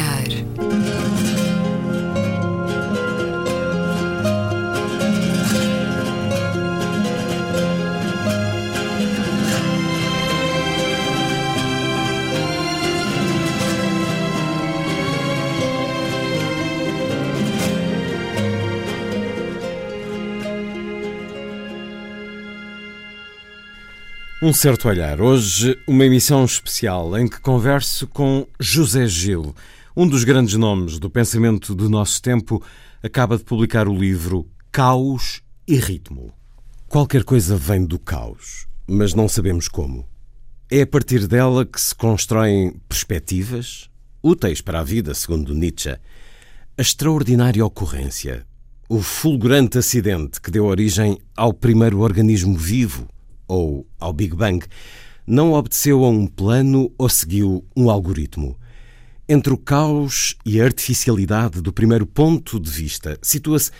olhar. Um certo olhar. Hoje, uma emissão especial em que converso com José Gil, um dos grandes nomes do pensamento do nosso tempo, acaba de publicar o livro Caos e Ritmo. Qualquer coisa vem do caos, mas não sabemos como. É a partir dela que se constroem perspectivas, úteis para a vida, segundo Nietzsche. A extraordinária ocorrência, o fulgurante acidente que deu origem ao primeiro organismo vivo ou ao Big Bang, não obedeceu a um plano ou seguiu um algoritmo. Entre o caos e a artificialidade do primeiro ponto de vista, situa-se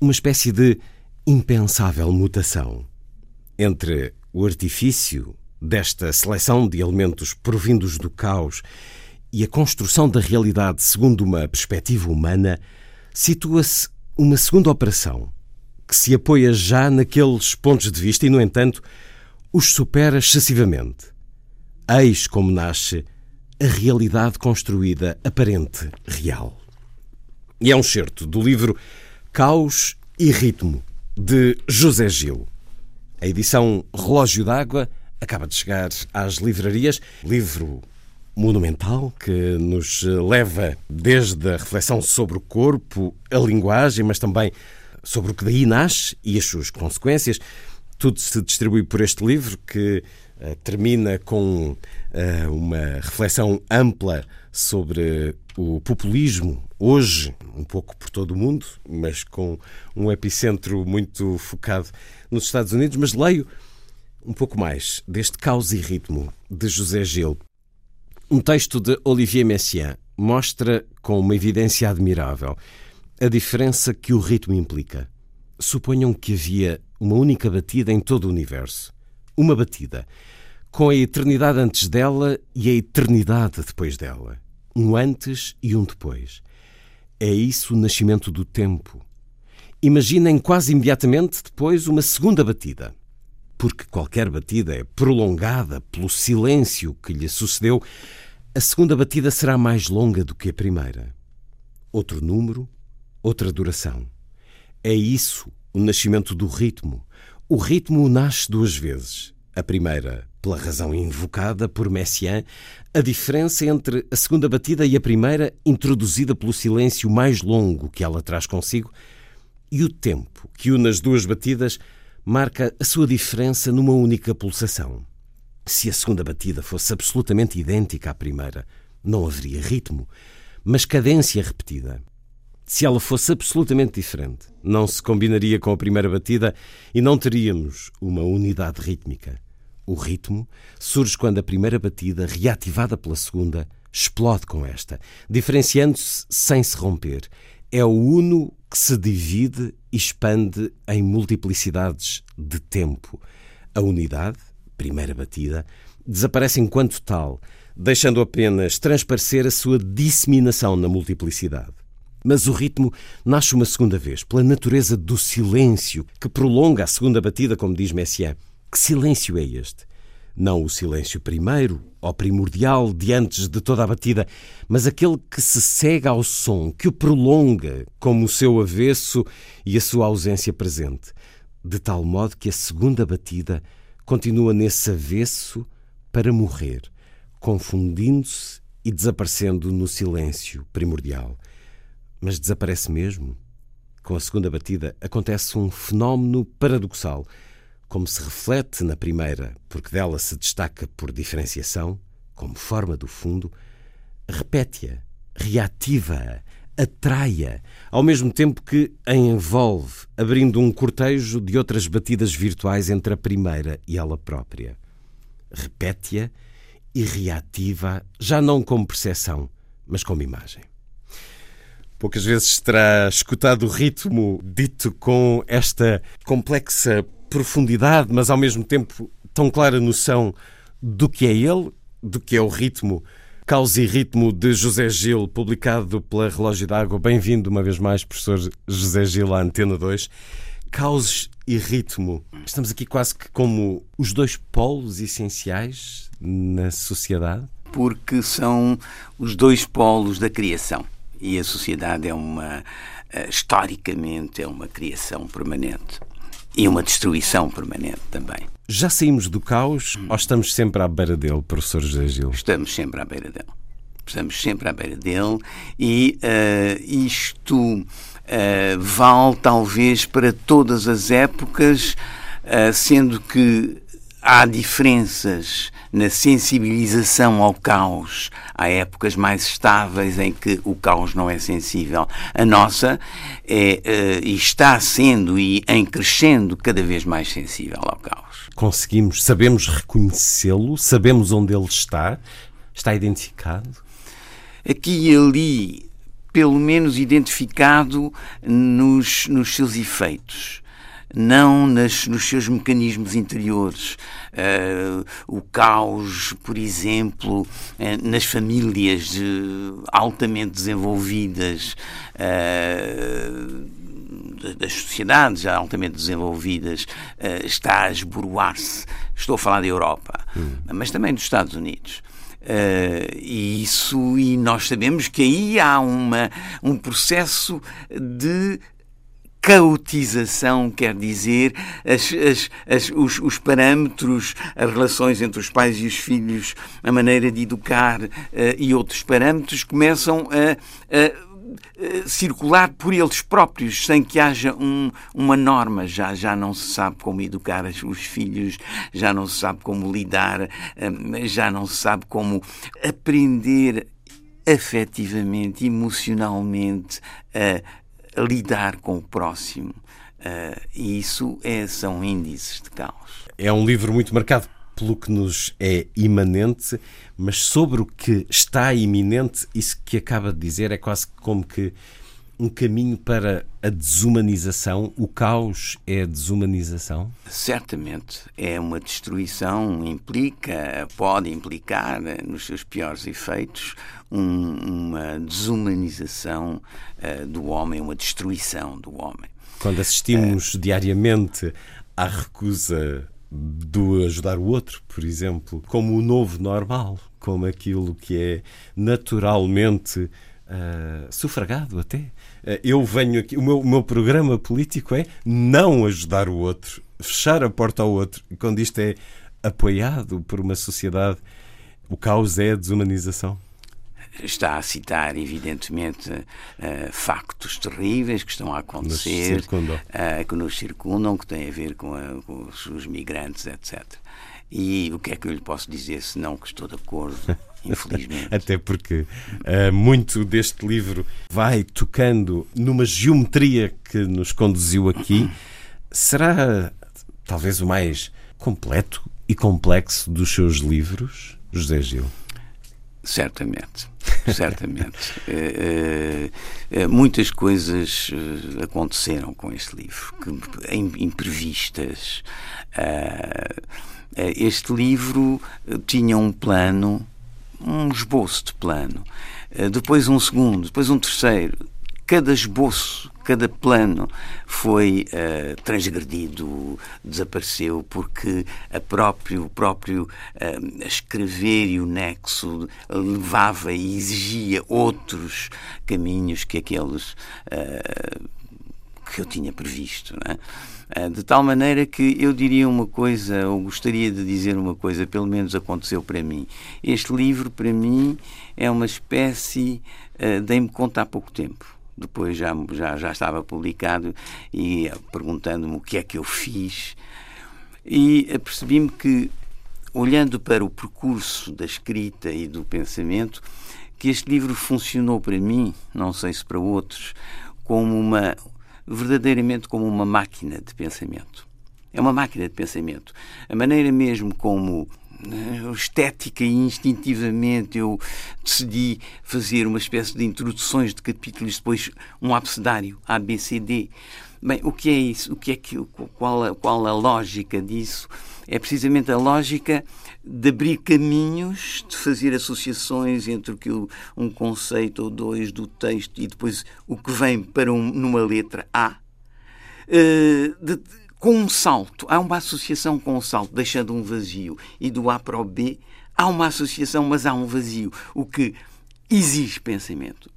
uma espécie de impensável mutação. Entre o artifício desta seleção de elementos provindos do caos e a construção da realidade segundo uma perspectiva humana, situa-se uma segunda operação que se apoia já naqueles pontos de vista e, no entanto, os supera excessivamente. Eis como nasce a realidade construída aparente real. E é um certo do livro Caos e Ritmo, de José Gil. A edição Relógio d'Água acaba de chegar às livrarias. Livro monumental que nos leva desde a reflexão sobre o corpo, a linguagem, mas também sobre o que daí nasce e as suas consequências. Tudo se distribui por este livro que uh, termina com uma reflexão ampla sobre o populismo, hoje, um pouco por todo o mundo, mas com um epicentro muito focado nos Estados Unidos. Mas leio um pouco mais deste Caos e Ritmo de José Gil. Um texto de Olivier Messiaen mostra com uma evidência admirável a diferença que o ritmo implica. Suponham que havia uma única batida em todo o universo. Uma batida, com a eternidade antes dela e a eternidade depois dela. Um antes e um depois. É isso o nascimento do tempo. Imaginem quase imediatamente depois uma segunda batida. Porque qualquer batida é prolongada pelo silêncio que lhe sucedeu, a segunda batida será mais longa do que a primeira. Outro número, outra duração. É isso o nascimento do ritmo. O ritmo nasce duas vezes. A primeira, pela razão invocada por Messiaen, a diferença entre a segunda batida e a primeira, introduzida pelo silêncio mais longo que ela traz consigo, e o tempo que une as duas batidas marca a sua diferença numa única pulsação. Se a segunda batida fosse absolutamente idêntica à primeira, não haveria ritmo, mas cadência repetida. Se ela fosse absolutamente diferente, não se combinaria com a primeira batida e não teríamos uma unidade rítmica. O ritmo surge quando a primeira batida, reativada pela segunda, explode com esta, diferenciando-se sem se romper. É o uno que se divide e expande em multiplicidades de tempo. A unidade, primeira batida, desaparece enquanto tal, deixando apenas transparecer a sua disseminação na multiplicidade. Mas o ritmo nasce uma segunda vez, pela natureza do silêncio, que prolonga a segunda batida, como diz Messiaen. Que silêncio é este? Não o silêncio primeiro, ou primordial, de antes de toda a batida, mas aquele que se cega ao som, que o prolonga, como o seu avesso e a sua ausência presente, de tal modo que a segunda batida continua nesse avesso para morrer, confundindo-se e desaparecendo no silêncio primordial mas desaparece mesmo. Com a segunda batida acontece um fenómeno paradoxal, como se reflete na primeira, porque dela se destaca por diferenciação, como forma do fundo, repete-a, reativa-a, atrai-a, ao mesmo tempo que a envolve, abrindo um cortejo de outras batidas virtuais entre a primeira e ela própria. Repete-a e reativa, já não como percepção, mas como imagem. Poucas vezes terá escutado o ritmo dito com esta complexa profundidade, mas ao mesmo tempo tão clara noção do que é ele, do que é o ritmo Caos e Ritmo de José Gil, publicado pela Relógio d'Água. Bem-vindo uma vez mais, professor José Gil, à Antena 2. Caos e ritmo. Estamos aqui quase que como os dois polos essenciais na sociedade? Porque são os dois polos da criação. E a sociedade é uma, eh, historicamente, é uma criação permanente. E uma destruição permanente também. Já saímos do caos ou estamos sempre à beira dele, professor José Gil? Estamos sempre à beira dele. Estamos sempre à beira dele e uh, isto uh, vale talvez para todas as épocas, uh, sendo que há diferenças na sensibilização ao caos. Há épocas mais estáveis em que o caos não é sensível. A nossa é, uh, está sendo e em crescendo cada vez mais sensível ao caos. Conseguimos, sabemos reconhecê-lo, sabemos onde ele está, está identificado? Aqui e ali, pelo menos identificado nos, nos seus efeitos não nas, nos seus mecanismos interiores. Uh, o caos, por exemplo, uh, nas famílias uh, altamente desenvolvidas. das sociedades já altamente desenvolvidas está a esboroar-se. Estou a falar da Europa, hum. mas também dos Estados Unidos. E isso e nós sabemos que aí há uma, um processo de caotização quer dizer as, as, as, os, os, parâmetros, as relações entre os pais e os filhos, a maneira de educar uh, e outros parâmetros começam a, a circular por eles próprios sem que haja um, uma norma. Já já não se sabe como educar os filhos já não se sabe como lidar eh, já não se sabe como aprender afetivamente emocionalmente a lidar com o próximo. Uh, e isso é, são índices de caos. É um livro muito marcado pelo que nos é imanente, mas sobre o que está iminente, isso que acaba de dizer é quase como que um caminho para a desumanização? O caos é a desumanização? Certamente. É uma destruição, implica, pode implicar, nos seus piores efeitos, um, uma desumanização uh, do homem, uma destruição do homem. Quando assistimos uh, diariamente à recusa do ajudar o outro, por exemplo, como o novo normal, como aquilo que é naturalmente uh, sufragado até. Uh, eu venho aqui, o meu, o meu programa político é não ajudar o outro, fechar a porta ao outro. E quando isto é apoiado por uma sociedade, o caos é a desumanização está a citar, evidentemente, uh, factos terríveis que estão a acontecer, uh, que nos circundam, que têm a ver com, a, com os, os, migrantes, etc. E o que é que eu lhe posso dizer se não que estou de acordo infelizmente. Até porque uh, muito deste livro vai tocando numa geometria que nos conduziu aqui. Será talvez o mais completo e complexo dos seus livros, José Gil? Certamente, certamente. é, é, muitas coisas aconteceram com este livro, que, imprevistas. este livro tinha um plano um esboço de plano, eh, depois um segundo, depois um terceiro. Cada esboço, cada plano foi uh, transgredido, desapareceu, porque a próprio, o próprio uh, escrever e o nexo levava e exigia outros caminhos que aqueles uh, que eu tinha previsto. Não é? Eh, de tal maneira que eu diria uma coisa, ou gostaria de dizer uma coisa, pelo menos aconteceu para mim. Este livro, para mim, é uma espécie. Uh, Dei-me conta há pouco tempo. Depois já, já, já estava publicado e perguntando-me o que é que eu fiz. E percebi-me que, olhando para o percurso da escrita e do pensamento, que este livro funcionou para mim, não sei se para outros, como uma, verdadeiramente como uma máquina de pensamento. É uma máquina de pensamento. A maneira mesmo como eh, estética e instintivamente eu decidi fazer uma espécie de introduções de capítulos, depois um abecedário, ABCD, Bem, o que é isso? O que é que, qual, a, qual a lógica disso? É precisamente a lógica de abrir caminhos, de fazer associações entre o que um conceito ou dois do texto e depois o que vem para um, numa letra A, uh, de, com um salto. Há uma associação com um salto, deixando um vazio. E do A para o B há uma associação, mas há um vazio. O que exige pensamento.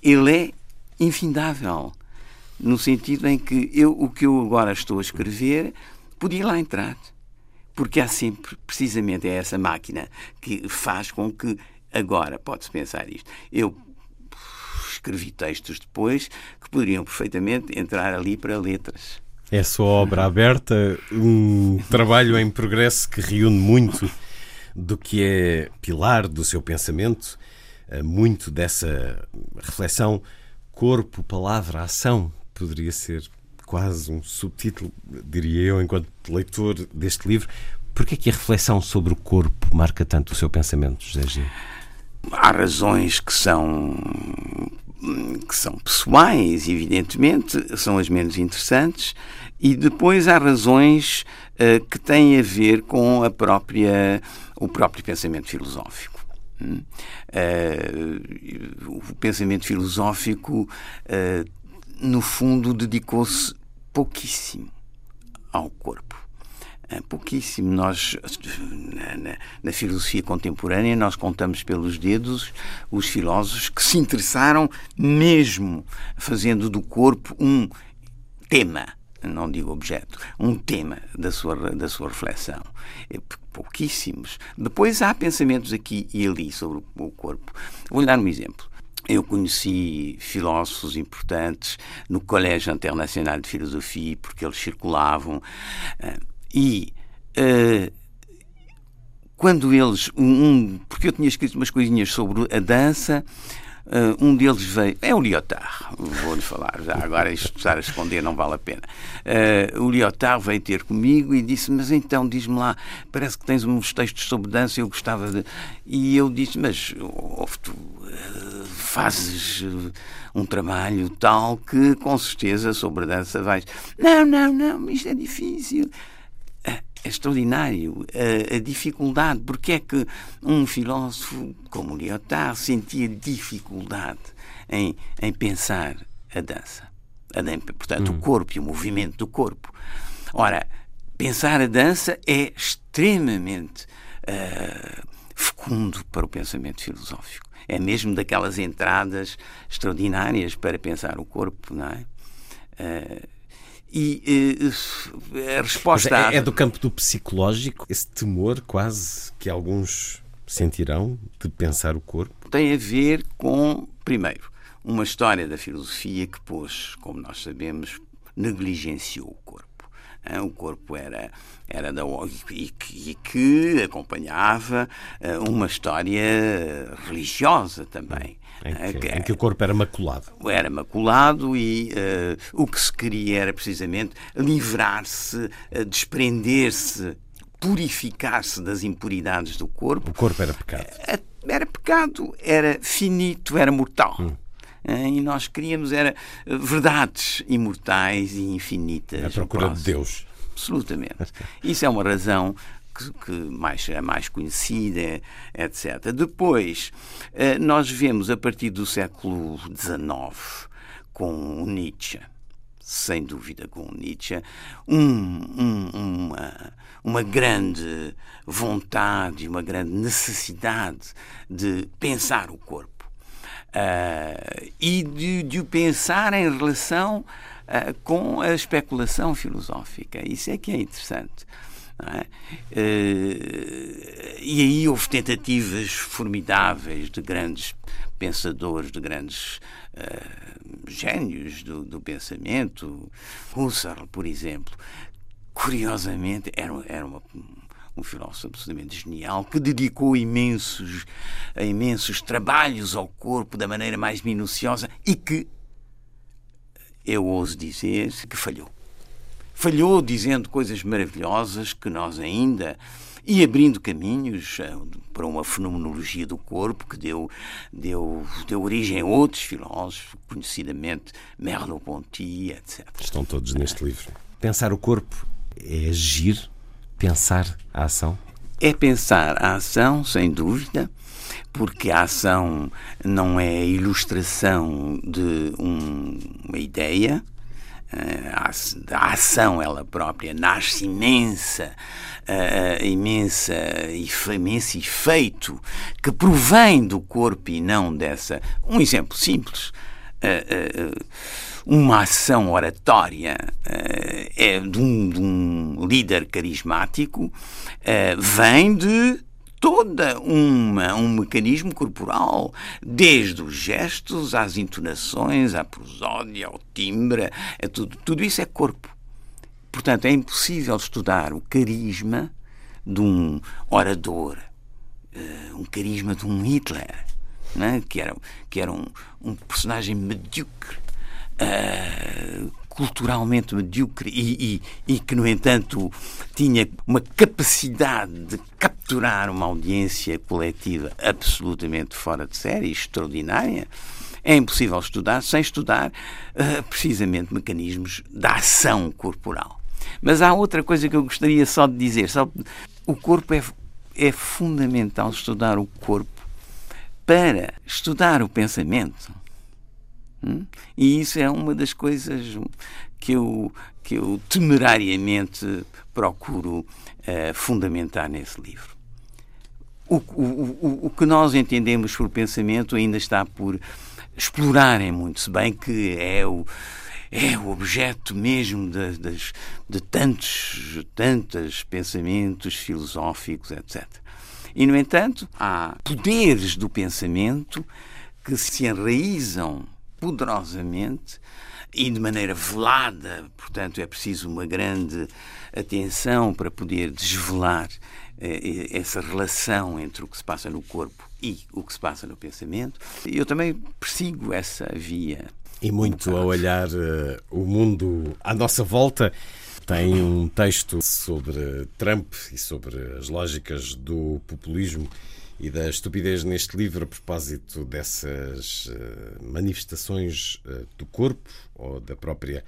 Ele é infindável no sentido em que eu, o que eu agora estou a escrever podia lá entrar. Porque há sempre, precisamente, é essa máquina que faz com que agora pode-se pensar isto. Eu escrevi textos depois que poderiam perfeitamente entrar ali para letras. É a sua obra aberta, um trabalho em progresso que reúne muito do que é pilar do seu pensamento, eh, muito dessa reflexão corpo, palavra, ação poderia ser quase um subtítulo, diria eu, enquanto leitor deste livro. Porquê é que a reflexão sobre o corpo marca tanto o seu pensamento, José Gil? Há razões que são que são pessoais, evidentemente, são as menos interessantes, e depois há razões uh, que têm a ver com a própria, o próprio pensamento filosófico. Uh, o pensamento filosófico uh, no fundo, dedicou-se pouquíssimo ao corpo. É, pouquíssimo. Nós, na, na, filosofia contemporânea, nós contamos pelos dedos os filósofos que se interessaram mesmo fazendo do corpo um tema, não digo objeto, um tema da sua, da sua reflexão. É, pouquíssimos. Depois há pensamentos aqui e ali sobre o corpo. Vou-lhe dar um exemplo. Eu conheci filósofos importantes no Colégio Internacional de Filosofia, porque eles circulavam. Eh, e uh, quando eles. Um, porque eu tinha escrito umas coisinhas sobre a dança. Uh, um deles veio, é o Lyotard, vou-lhe falar já, agora estar a esconder não vale a pena. Uh, o Lyotard veio ter comigo e disse: Mas então, diz-me lá, parece que tens uns textos sobre dança, eu gostava de. E eu disse: Mas, ouve, tu uh, fazes um trabalho tal que com certeza sobre dança vais. Não, não, não, isto é difícil é extraordinário a, a, dificuldade. Porque é que um filósofo como Lyotard sentia dificuldade em, em pensar a dança? A, portanto, hum. o corpo e o movimento do corpo. Ora, pensar a dança é extremamente uh, fecundo para o pensamento filosófico. É mesmo daquelas entradas extraordinárias para pensar o corpo, não é? Uh, e a resposta. É, é, do campo do psicológico, esse temor quase que alguns sentirão de pensar o corpo? Tem a ver com, primeiro, uma história da filosofia que pôs, como nós sabemos, negligenciou o corpo. O corpo era, era da e que, e que acompanhava eh, uma história religiosa também. Em que, em que, o corpo era maculado. Era maculado e uh, o que se queria era precisamente livrar-se, uh, desprender-se, purificar-se das impuridades do corpo. O corpo era pecado. Uh, era pecado, era finito, era mortal. Hum. E nós queríamos era verdades imortais e infinitas. A procura de Deus. Absolutamente. Isso é uma razão que, que mais, é mais conhecida, etc. Depois, eh, nós vemos a partir do século XIX, com Nietzsche, sem dúvida com Nietzsche, um, um, uma, uma grande vontade, uma grande necessidade de pensar o corpo. Uh, e de, de o pensar em relação uh, com a especulação filosófica. Isso é que é interessante. É? Uh, e aí houve tentativas formidáveis de grandes pensadores, de grandes uh, gênios do, do, pensamento. Husserl, por exemplo, curiosamente, era, era uma, um filósofo absolutamente genial que dedicou imensos, imensos trabalhos ao corpo da maneira mais minuciosa e que, eu ouso dizer, que falhou falhou dizendo coisas maravilhosas que nós ainda e abrindo caminhos eh, para uma fenomenologia do corpo que deu, deu, deu origem a outros filósofos, conhecidamente Merleau-Ponty, etc. Estão todos neste livro. Pensar o corpo é agir, pensar a ação? É pensar a ação, sem dúvida, porque a ação não é a ilustração de um, uma ideia, eh, a ação ela própria nasce imensa, uh, imensa, imenso efeito que provém do corpo e não dessa. Um exemplo simples. Uh, uh, uma ação oratória é de um, de um, líder carismático vem de toda uma, um mecanismo corporal, desde os gestos às entonações, à prosódia, ao timbre, é tudo, tudo isso é corpo. Portanto, é impossível estudar o carisma de um orador, eh, um carisma de um Hitler, né? que era, que era um, um personagem medíocre, uh, culturalmente medíocre e, e, e, que, no entanto, tinha uma capacidade de capturar uma audiência coletiva absolutamente fora de série, extraordinária, é impossível estudar sem estudar uh, precisamente mecanismos da ação corporal. Mas há outra coisa que eu gostaria só de dizer. Só, o corpo é, é fundamental estudar o corpo para estudar o pensamento. Hum? E isso é uma das coisas que eu, que eu temerariamente procuro uh, fundamentar nesse livro. O, o, o, que nós entendemos por pensamento ainda está por explorarem muito, se bem que é o, é o objeto mesmo de, de, de tantos, tantos pensamentos filosóficos, etc. E, no entanto, há poderes do pensamento que se enraizam poderosamente e de maneira velada, portanto, é preciso uma grande atenção para poder desvelar eh, essa relação entre o que se passa no corpo e o que se passa no pensamento. Eu também persigo essa via. E muito a olhar uh, o mundo à nossa volta. Tem um texto sobre Trump e sobre as lógicas do populismo e da estupidez neste livro a propósito dessas uh, manifestações uh, do corpo ou da própria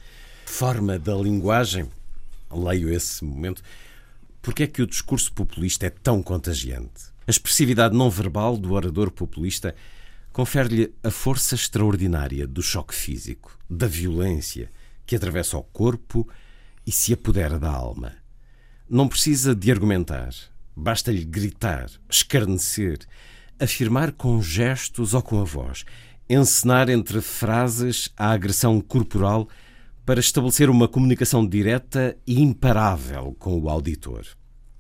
forma da linguagem. Leio esse momento. Porque é que o discurso populista é tão contagiante? A expressividade não verbal do orador populista confere-lhe a força extraordinária do choque físico, da violência que atravessa o corpo e se apodera da alma. Não precisa de argumentar, basta-lhe gritar, escarnecer, afirmar com gestos ou com a voz, encenar entre frases a agressão corporal para estabelecer uma comunicação direta e imparável com o auditor.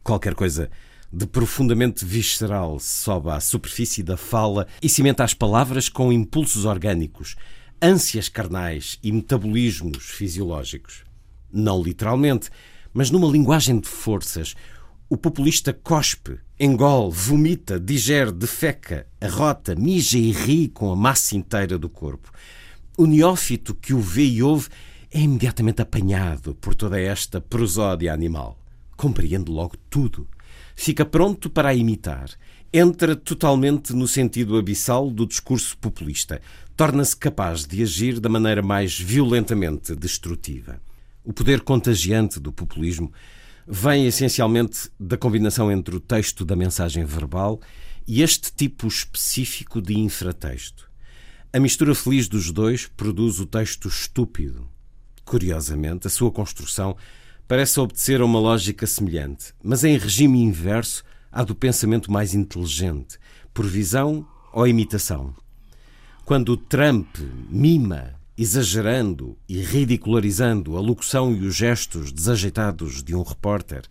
Qualquer coisa de profundamente visceral sobe à superfície da fala e cimenta as palavras com impulsos orgânicos, ânsias carnais e metabolismos fisiológicos. Não literalmente, mas numa linguagem de forças, o populista cospe, engole, vomita, digere, defeca, arrota, mija e ri com a massa inteira do corpo. O neófito que o vê e ouve é imediatamente apanhado por toda esta prosódia animal. Compreende logo tudo fica pronto para a imitar. Entra totalmente no sentido abissal do discurso populista. Torna-se capaz de agir da maneira mais violentamente destrutiva. O poder contagiante do populismo vem essencialmente da combinação entre o texto da mensagem verbal e este tipo específico de infratexto. A mistura feliz dos dois produz o texto estúpido. Curiosamente, a sua construção parece obedecer a uma lógica semelhante, mas em regime inverso à do pensamento mais inteligente, por visão ou imitação. Quando Trump mima, exagerando e ridicularizando a locução e os gestos desajeitados de um repórter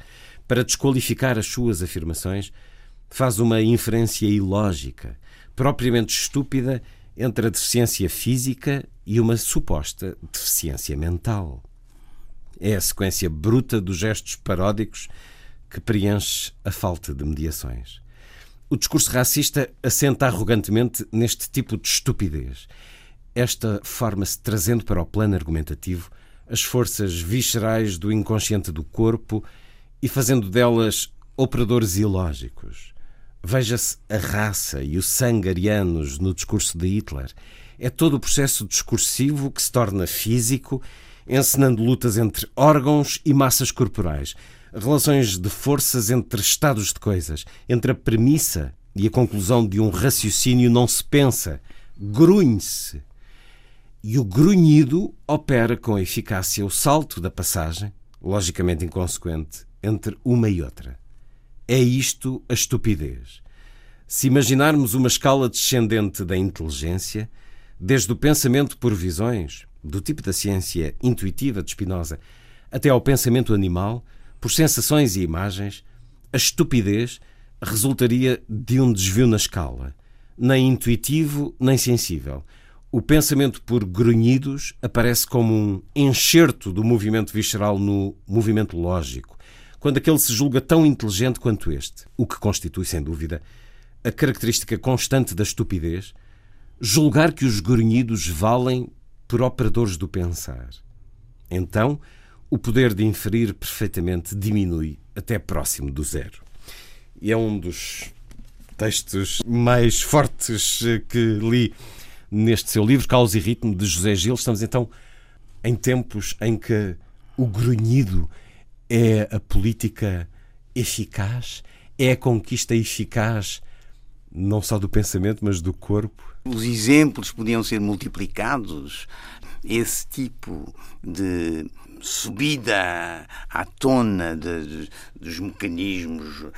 para desqualificar as suas afirmações, faz uma inferência ilógica, propriamente estúpida, entre a deficiência física e uma suposta deficiência mental. É a sequência bruta dos gestos paródicos que preenche a falta de mediações. O discurso racista assenta arrogantemente neste tipo de estupidez. Esta forma-se trazendo para o plano argumentativo as forças viscerais do inconsciente do corpo e fazendo delas operadores ilógicos. Veja-se a raça e o sangue arianos no discurso de Hitler. É todo o processo discursivo que se torna físico, encenando lutas entre órgãos e massas corporais, relações de forças entre estados de coisas, entre a premissa e a conclusão de um raciocínio não se pensa, grunhe-se. E o grunhido opera com eficácia o salto da passagem, logicamente inconsequente, entre uma e outra. É isto a estupidez. Se imaginarmos uma escala descendente da inteligência, desde o pensamento por visões, do tipo da ciência intuitiva de Spinoza, até ao pensamento animal, por sensações e imagens, a estupidez resultaria de um desvio na escala, nem intuitivo nem sensível. O pensamento por grunhidos aparece como um enxerto do movimento visceral no movimento lógico, quando aquele se julga tão inteligente quanto este, o que constitui, sem dúvida, a característica constante da estupidez, julgar que os grunhidos valem por operadores do pensar. Então, o poder de inferir perfeitamente diminui até próximo do zero. E é um dos textos mais fortes que li neste seu livro, Caos e Ritmo, de José Gil. Estamos então em tempos em que o grunhido é a política eficaz, é a conquista eficaz não só do pensamento, mas do corpo. Os exemplos podiam ser multiplicados. Esse tipo de subida à tona de, de, dos mecanismos uh,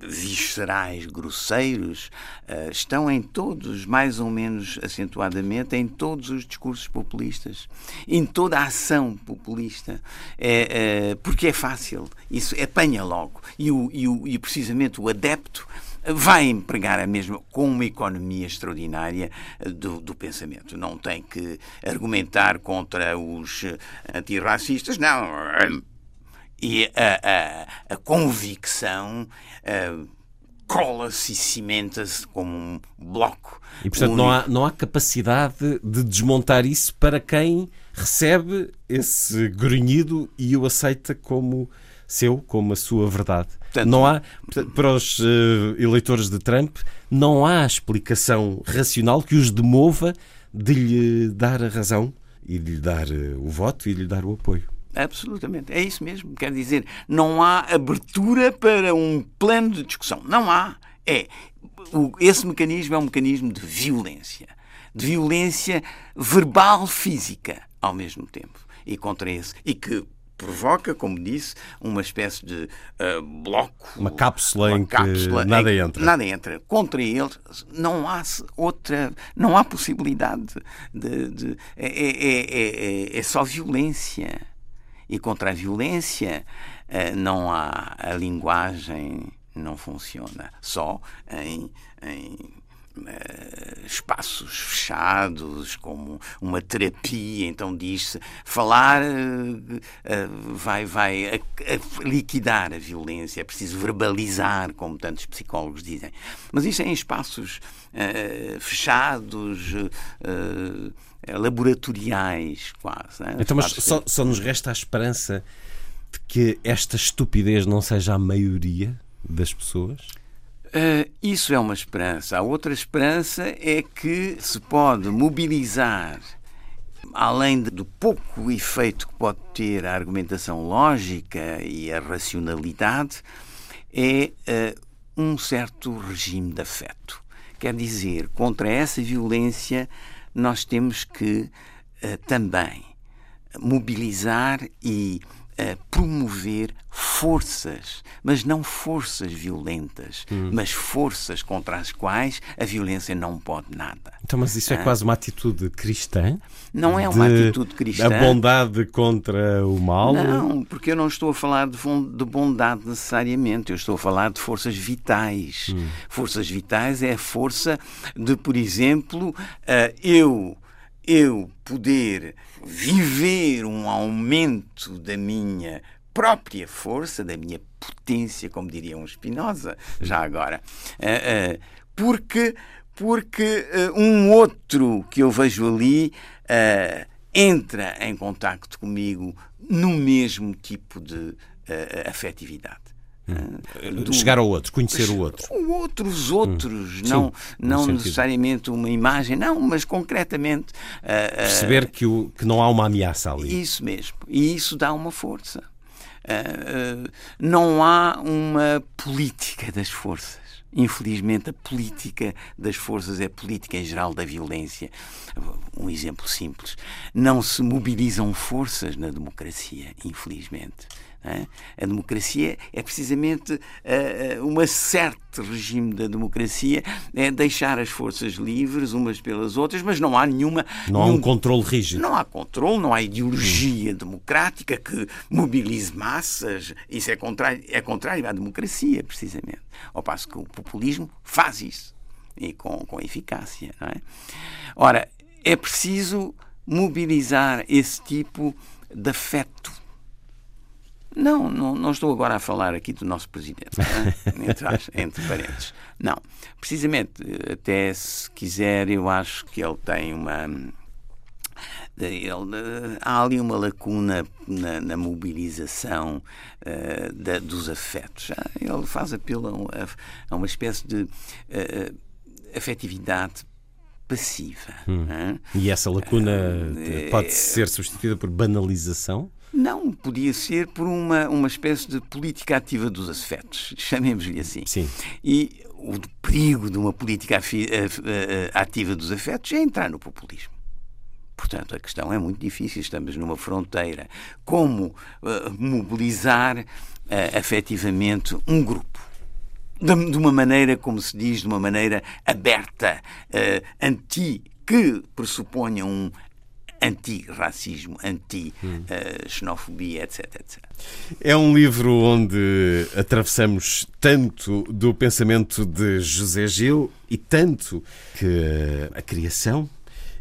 viscerais grosseiros uh, estão em todos, mais ou menos acentuadamente, em todos os discursos populistas, em toda a ação populista, é, uh, porque é fácil, isso apanha logo. E, o, e, o, e precisamente o adepto vai empregar a mesma com uma economia extraordinária eh, do, do pensamento. Não tem que argumentar contra os eh, antirracistas, não. E a, a, a convicção uh, cola-se e cimenta-se como um bloco. E, portanto, único. não há, não há capacidade de desmontar isso para quem recebe esse grunhido e o aceita como seu, como a sua verdade. Portanto, não há, para os uh, eleitores de Trump, não há explicação racional que os demova de lhe dar a razão e de lhe dar uh, o voto e de lhe dar o apoio. Absolutamente, é isso mesmo. Quer dizer, não há abertura para um plano de discussão. Não há. É esse mecanismo é um mecanismo de violência, de violência verbal, física, ao mesmo tempo. E contra esse e que provoca, como disse, uma espécie de uh, bloco. Uma cápsula uma em cápsula que nada entra. Nada entra. Contra ele não há outra, não há possibilidade de. de é, é, é, é, só violência. E contra a violência uh, não há. A linguagem não funciona. Só em, em Uh, espaços fechados, como uma terapia, então diz-se falar uh, uh, vai, vai liquidar a violência, é preciso verbalizar, como tantos psicólogos dizem. Mas isso é em espaços fechados, laboratoriais, quase. Né? Então, mas só, só nos resta a esperança de que esta estupidez não seja a maioria das pessoas? Uh, isso é uma esperança. A outra esperança é que se pode mobilizar, além do pouco efeito que pode ter a argumentação lógica e a racionalidade, é uh, um certo regime de afeto. Quer dizer, contra essa violência, nós temos que uh, também mobilizar e promover forças, mas não forças violentas, hum. mas forças contra as quais a violência não pode nada. Então, mas isso é ah. quase uma atitude cristã? Não é uma atitude cristã. A bondade contra o mal? Não, porque eu não estou a falar de, de bondade necessariamente, eu estou a falar de forças vitais. Hum. Forças vitais é a força de, por exemplo, uh, eu eu poder viver um aumento da minha própria força, da minha potência, como diria um Spinoza, já agora. Uh, uh, porque porque uh, um outro que eu vejo ali entra em contacto comigo no mesmo tipo de afetividade. Hum. Chegar ao outro, conhecer o outro. O outro, os outros, hum. não, não necessariamente uma imagem, não, mas concretamente. Uh, Perceber que, o, que não há uma ameaça ali. Isso mesmo. E isso dá uma força. Uh, não há uma política das forças. Infelizmente, a política das forças é a política em geral da violência. Um exemplo simples: não se mobilizam forças na democracia, infelizmente. É? A democracia é precisamente uh, uma certo regime da democracia, é deixar as forças livres umas pelas outras, mas não há nenhuma. Não nenhum, há um controle rígido. Não há controle, não há ideologia democrática que mobilize massas. Isso é contrário, é contrário à democracia, precisamente. Ao passo que o populismo faz isso e com, com eficácia. É? Ora, é preciso mobilizar esse tipo de afeto não, não, não, estou agora a falar aqui do nosso presidente, é? entre, entre parênteses. Não, precisamente, até se quiser, eu acho que ele tem uma. Ele, há ali uma lacuna na, na mobilização uh, da, dos afetos. Ele faz apelo a, a uma espécie de uh, afetividade passiva. Hum. É? E essa lacuna pode ser substituída por banalização? Não, podia ser por uma, uma espécie de política ativa dos afetos, chamemos-lhe assim. Sim. E o perigo de uma política ativa dos afetos é entrar no populismo. Portanto, a questão é muito difícil, estamos numa fronteira. Como uh, mobilizar uh, afetivamente um grupo? De, de, uma maneira, como se diz, de uma maneira aberta, uh, anti, que pressuponha um anti-racismo, anti-xenofobia, etc, etc. É um livro onde atravessamos tanto do pensamento de José Gil e tanto que a criação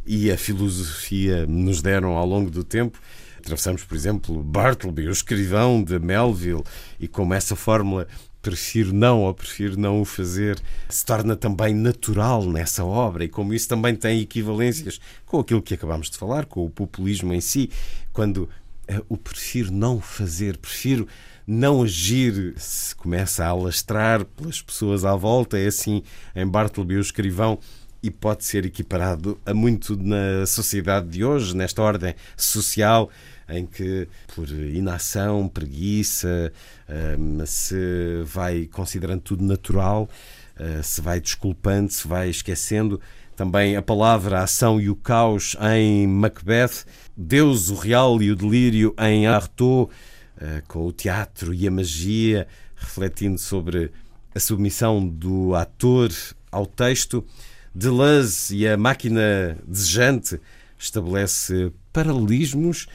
e a filosofia nos deram ao longo do tempo. Atravessamos, por exemplo, Bartleby, o escrivão de Melville, e como essa fórmula prefiro não ou prefiro não o fazer, se torna também natural nessa obra. E como isso também tem equivalências com aquilo que acabámos de falar, com o populismo em si, quando uh, o prefiro não fazer, prefiro não agir, se começa a alastrar pelas pessoas à volta, é assim em Bartleby o escrivão, e pode ser equiparado a muito na sociedade de hoje, nesta ordem social em que, por inação, preguiça, hum, se vai considerando tudo natural, uh, se vai desculpando, se vai esquecendo. Também a palavra, a ação e o caos em Macbeth, Deus, o real e o delírio em Artaud, uh, com o teatro e a magia, refletindo sobre a submissão do ator ao texto. Deleuze e a máquina desejante estabelece paralelismos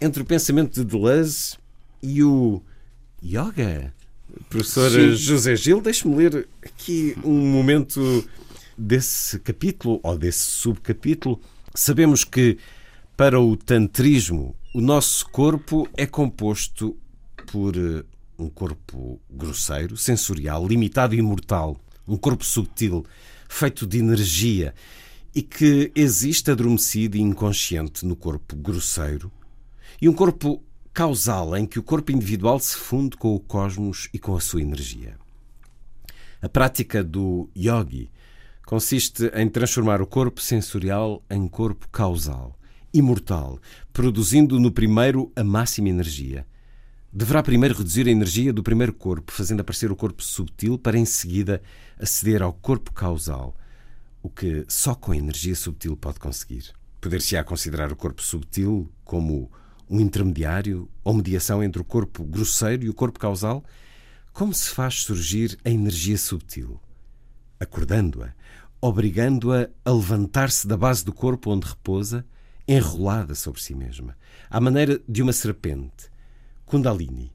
entre o pensamento de Deleuze e o yoga. Professor Sim. José Gil, deixe-me ler aqui um momento desse capítulo ou desse subcapítulo. Sabemos que para o tantrismo o nosso corpo é composto por eh, um corpo grosseiro, sensorial, limitado e mortal, um corpo subtil, feito de energia e que existe adormecido e inconsciente no corpo grosseiro, e um corpo causal em que o corpo individual se funde com o cosmos e com a sua energia. A prática do yogi consiste em transformar o corpo sensorial em corpo causal, imortal, produzindo no primeiro a máxima energia. Deverá primeiro reduzir a energia do primeiro corpo, fazendo aparecer o corpo subtil, para em seguida aceder ao corpo causal, o que só com a energia subtil pode conseguir. Poder-se-á considerar o corpo subtil como um intermediário ou mediação entre o corpo grosseiro e o corpo causal? Como se faz surgir a energia subtil? Acordando-a, obrigando-a a levantar-se da base do corpo onde repousa, enrolada sobre si mesma, à maneira de uma serpente. Kundalini.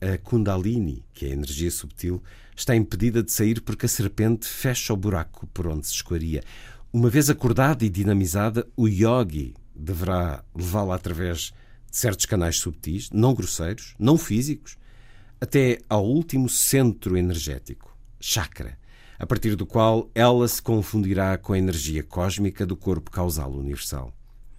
A Kundalini, que é a energia subtil, está impedida de sair porque a serpente fecha o buraco por onde se escoaria. Uma vez acordada e dinamizada, o yogi deverá levá-la através certos canais subtis, não grosseiros, não físicos, até ao último centro energético, chakra, a partir do qual ela se confundirá com a energia cósmica do corpo causal universal.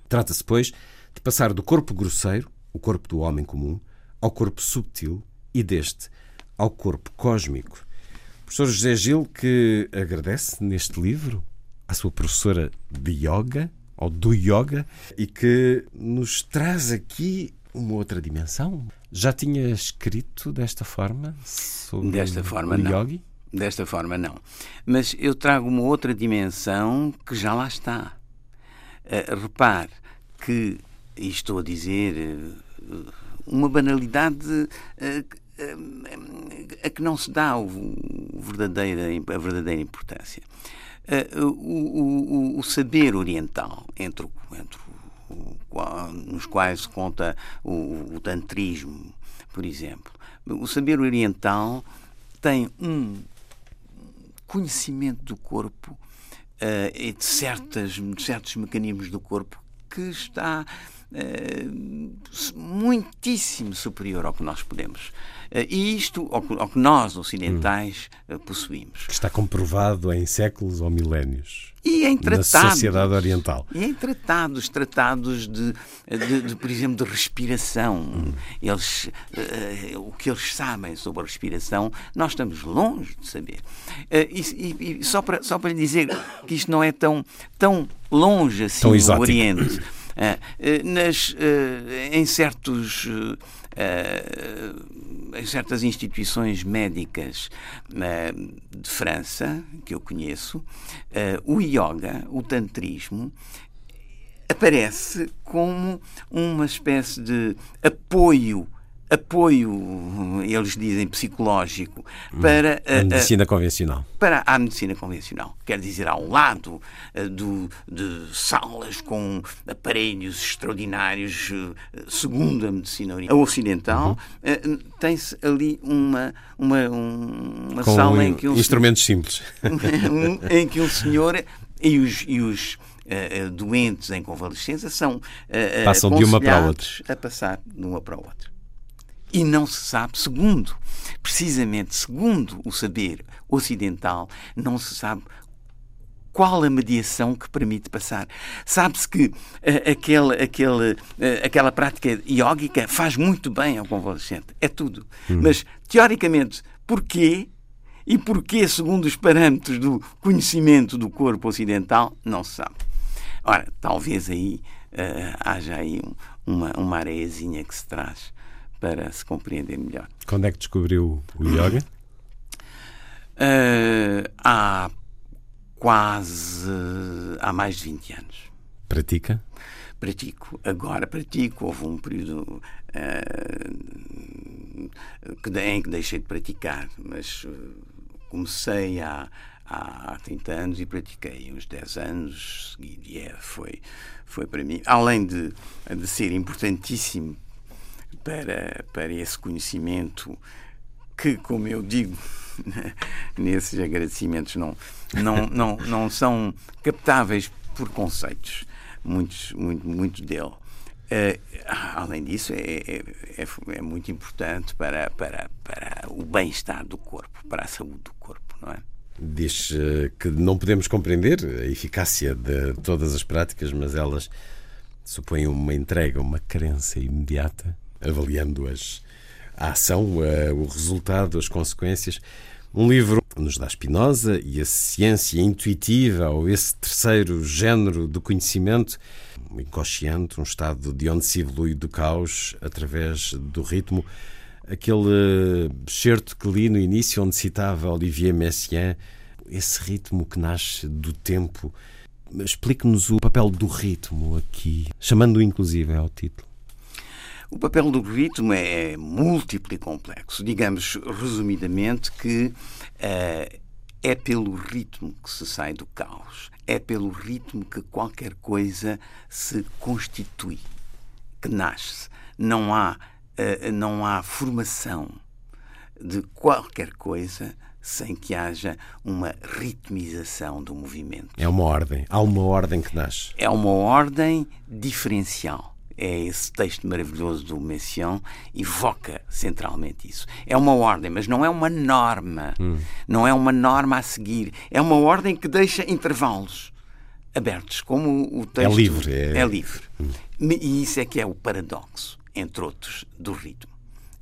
Trata-se, pois, de passar do corpo grosseiro, o corpo do homem comum, ao corpo subtil e deste ao corpo cósmico. Professor José Gil, que agradece neste livro à sua professora de yoga, ou do yoga, e que nos traz aqui uma outra dimensão. Já tinha escrito desta forma sobre desta forma, o não. yogi? Desta forma, não. Mas eu trago uma outra dimensão que já lá está. Uh, repare que, e estou a dizer uh, uma banalidade uh, a que não se dá o verdadeira, a verdadeira importância. O, o, o, saber oriental, entre, entre nos quais se conta o, tantrismo, por exemplo, o saber oriental tem um conhecimento do corpo uh, e de, certas, de certos mecanismos do corpo que está uh, muitíssimo superior ao que nós podemos e isto, ao que, que nós, ocidentais, hum. possuímos. Está comprovado em séculos ou milénios. E em tratados. Na sociedade oriental. E em tratados, tratados de, de, de por exemplo, de respiração. Hum. Eles, uh, o que eles sabem sobre a respiração, nós estamos longe de saber. Uh, e, e, só, para, só para dizer que isto não é tão, tão longe assim tão no Oriente. Uh, nas, em certos em certas instituições médicas de França, que eu conheço, o yoga, o tantrismo, aparece como uma espécie de apoio apoio, eles dizem psicológico, para a, medicina convencional. Para a medicina convencional. Quer dizer, ao lado uh, do, de salas com aparelhos extraordinários, segundo a medicina ocidental, uhum. uh, tem-se ali uma, uma, uma com sala em que um instrumentos simples. em que um senhor e os, e os uh, doentes em convalescença são uh, passam de uma para a outra a passar de uma para a outra. E não se sabe, segundo, precisamente segundo o saber ocidental, não se sabe qual a mediação que permite passar. Sabe-se que uh, aquele, aquele, uh, aquela prática iógica faz muito bem ao convalescente. É tudo. Hum. Mas, teoricamente, porquê? E porquê, segundo os parâmetros do conhecimento do corpo ocidental, não se sabe. Ora, talvez aí uh, haja aí um, uma, uma areiazinha que se traz para se compreender melhor. Quando é que descobriu o yoga? Uh, há quase há mais de 20 anos. Pratica? Pratico. Agora pratico. Houve um período uh, em que deixei de praticar, mas uh, comecei há, há 30 anos e pratiquei uns 10 anos e foi, foi para mim, além de, de ser importantíssimo para, para esse conhecimento que, como eu digo, nesses agradecimentos não, não, não, não são captáveis por conceitos, muitos, muito, muito dele. Uh, além disso, é, é, é, é, muito importante para, para, para o bem-estar do corpo, para a saúde do corpo, não é? Diz uh, que não podemos compreender a eficácia de todas as práticas, mas elas supõem uma entrega, uma crença imediata avaliando as, a ação, o resultado, as consequências. Um livro nos dá Spinoza e a ciência intuitiva, ou esse terceiro género do conhecimento, um inconsciente, um estado de onde se evolui do caos através do ritmo. Aquele certo que li no início, onde citava Olivier Messiaen, esse ritmo que nasce do tempo. Explique-nos o papel do ritmo aqui, chamando-o inclusive ao título. O papel do ritmo é múltiplo e complexo. Digamos, resumidamente, que uh, é pelo ritmo que se sai do caos. É pelo ritmo que qualquer coisa se constitui, que nasce. Não há, uh, não há formação de qualquer coisa sem que haja uma ritmização do movimento. É uma ordem. Há uma ordem que nasce. É uma ordem diferencial é esse texto maravilhoso do Messiaen, evoca centralmente isso. É uma ordem, mas não é uma norma. Hum. Não é uma norma a seguir. É uma ordem que deixa intervalos abertos, como o texto. É livre. É, é livre. Hum. E isso é que é o paradoxo, entre outros, do ritmo.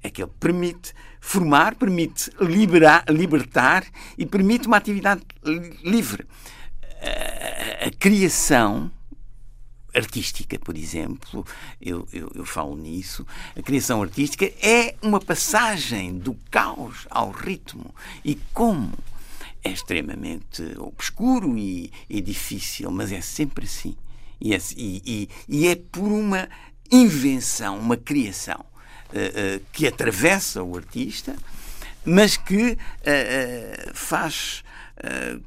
é que ele permite formar, permite liberar, libertar e permite uma atividade livre. A, a criação artística, por exemplo, eu, eu, eu, falo nisso, a criação artística é uma passagem do caos ao ritmo. E como é extremamente obscuro e, e difícil, mas é sempre assim. E é, e, e é por uma invenção, uma criação uh, uh, que atravessa o artista, mas que uh, faz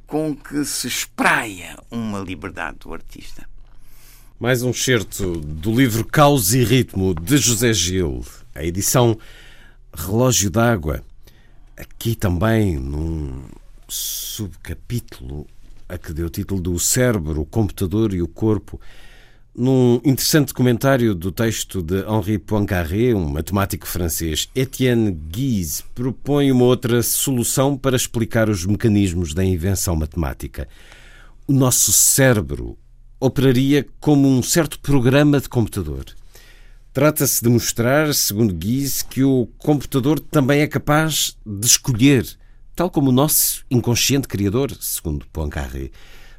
com que se espraia uma liberdade do artista. Mais um certo do livro Caos e Ritmo de José Gil, a edição Relógio d'Água. Aqui também num subcapítulo a que deu o título do Cérebro, o Computador e o Corpo. Num interessante comentário do texto de Henri Poincaré, um matemático francês, Etienne Guise propõe uma outra solução para explicar os mecanismos da invenção matemática. O nosso cérebro operaria como um certo programa de computador. Trata-se de mostrar, segundo Guise, que o computador também é capaz de escolher, tal como o nosso inconsciente criador, segundo Poincaré,